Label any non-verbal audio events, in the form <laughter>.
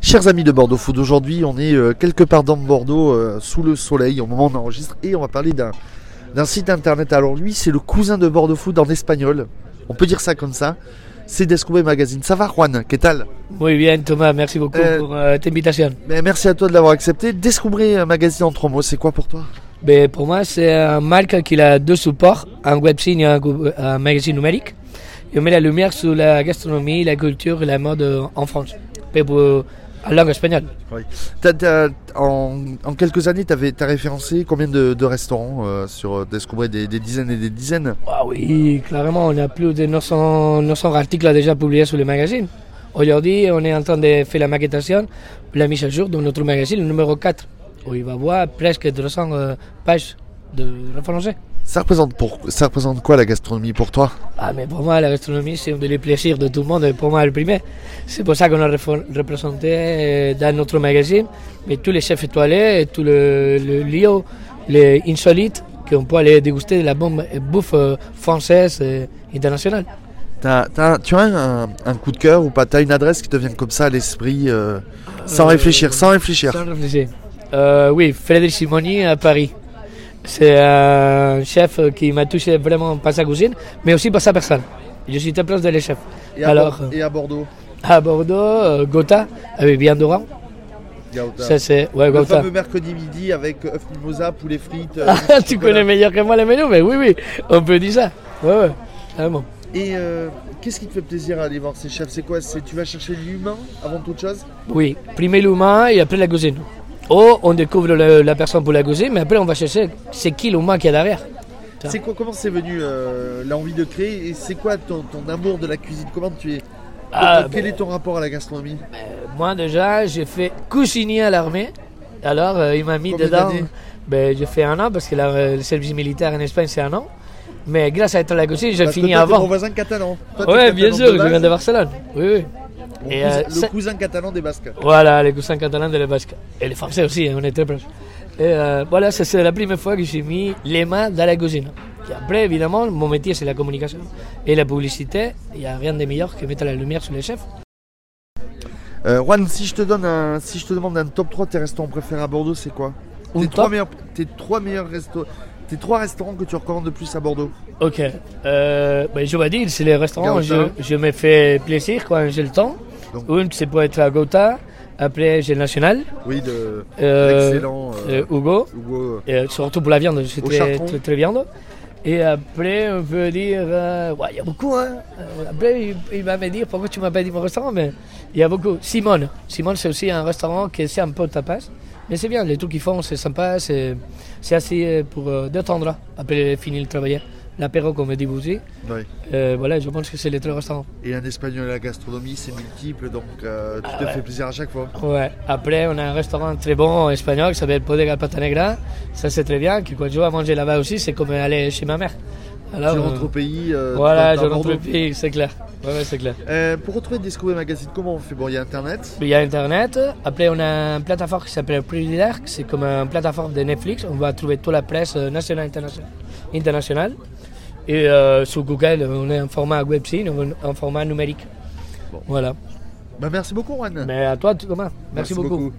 Chers amis de Bordeaux Food, aujourd'hui on est euh, quelque part dans Bordeaux, euh, sous le soleil, au moment où on enregistre, et on va parler d'un, site internet. Alors lui, c'est le cousin de Bordeaux Food en espagnol, on peut dire ça comme ça. C'est Descubrir Magazine. Ça va Juan? Qu'est-ce que Muy bien Thomas, merci beaucoup Euh, pour euh, cette invitation. Ben, Merci à toi de l'avoir accepté. Descubrir Magazine en trois mots, c'est quoi pour toi? Ben, pour moi, c'est un marque qui a deux supports, un webzine et un, un magazine numérique. Et on met la lumière sur la gastronomie, la culture et la mode en France. Mais euh, en langue espagnole. En, en quelques années, tu as référencé combien de, de restaurants euh, sur euh, Descubrir des, des dizaines et des dizaines? Ah oui, clairement, on a plus de 900, 900 articles déjà publiés sur le magazine. Aujourd'hui, on est en train de faire la maquettation, la mise à jour de notre magazine, le numéro 4, où il va avoir presque 200 euh, pages de référencés. Ça représente, pour, ça représente quoi la gastronomie pour toi? Ah, mais pour moi, la gastronomie, c'est un des plaisirs de tout le monde, pour moi, le premier. C'est pour ça qu'on a représenté euh, dans notre magazine mais tous les chefs étoilés, et tous le, le lieux, les insolites, qu'on peut aller déguster de la bonne bouffe euh, française et internationale. T'as- t'as- tu as un, un coup de cœur ou pas? Tu as une adresse qui te vient comme ça à l'esprit, euh, sans Euh, réfléchir, sans réfléchir? Sans réfléchir. Euh, oui, Frédéric Simoni à Paris. C'est un chef qui m'a touché vraiment par sa cuisine, mais aussi par sa personne. Je suis très proche de les chefs. et, à alors, Bor- et à Bordeaux À Bordeaux, euh, Gotha, avec Bien Doran. Gaouta. Ça, c'est. Ouais, Le fameux mercredi midi avec œuf mimosa, poulet frites. euh, <laughs> Ah, tu connais meilleur que moi les menus, mais oui, oui, on peut dire ça. Ouais, ouais, vraiment. Et euh, qu'est-ce qui te fait plaisir à aller voir ces chefs? C'est quoi? C'est tu vas chercher l'humain avant toute chose? Oui, primer l'humain et après la cuisine. Ou on découvre le- la personne pour la cuisine, mais après on va chercher c'est qui l'humain qui est derrière. C'est quoi Comment c'est venu euh, l'envie de créer Et c'est quoi ton, ton amour de la cuisine? Comment tu es Ah, Quel est ton rapport à la gastronomie? Moi déjà, j'ai fait cuisinier à l'armée. Alors euh, il m'a mis Combien dedans. Ben, j'ai fait un an parce que la- euh, le service militaire en Espagne c'est un an. Mais grâce à être à la cuisine, j'ai fini avant. mon voisin catalan. Toi, Ouais, bien catalan sûr, de je viens de Barcelone. Oui, oui. Mon Et, cousin- euh, le cousin catalan des Basques. Voilà, les cousins catalans de la Basque. Et les Français aussi, hein, on est très proches. Et euh, voilà, c'est la première fois que j'ai mis les mains dans la cuisine. Et après, évidemment, mon métier, c'est la communication et la publicité. Il n'y a rien de meilleur que mettre la lumière sur les chefs. Euh, Juan, si je te donne un, si je te demande un top 3 de tes restaurants préférés à Bordeaux, c'est quoi? Tes trois, meilleurs, tes trois meilleurs restos, tes trois restaurants que tu recommandes le plus à Bordeaux? Ok. Euh, ben, je vais dire, c'est les restaurants. Je, je me fais plaisir quand j'ai le temps. Donc- Une, c'est pour être à Gotha. Après, j'ai le National. Oui, de Euh, l'excellent euh, euh, Hugo. Hugo. Et surtout pour la viande, c'est très, très, très viande. Et après, on peut dire. euh, ouais, il y a beaucoup, hein. Après, il, il va me dire pourquoi tu m'as pas dit mon restaurant, mais il y a beaucoup. Simone. Simone, c'est aussi un restaurant qui c'est un peu tapas. Mais c'est bien, les trucs qu'ils font, c'est sympa, c'est assez pour détendre après finir le travail. L'apéro, comme dit vous aussi. Oui. Euh, voilà, je pense que c'est les trois restaurants. Et un espagnol la gastronomie, c'est multiple, donc euh, tu Ah te ouais. fais plaisir à chaque fois. Ouais. Après, on a un restaurant très bon espagnol qui s'appelle Podega Pata Negra. Ça, c'est très bien. Que quand je vais manger là-bas aussi, c'est comme aller chez ma mère. Alors, tu euh, rentres au pays. euh, Voilà, je rentre au pays, c'est clair. Ouais, ouais, c'est clair. Euh, pour retrouver Discovery Magazine, comment on fait? Bon, il y a Internet. Il y a Internet. Après, on a une plateforme qui s'appelle Privilerg. C'est comme une plateforme de Netflix. On va trouver toute la presse euh, nationale et internationale. internationale. Et euh, sur Google, on est en format webzine, en format numérique. Bon. Voilà. Bah, merci beaucoup, Juan. Mais à toi, Thomas. Merci, beaucoup.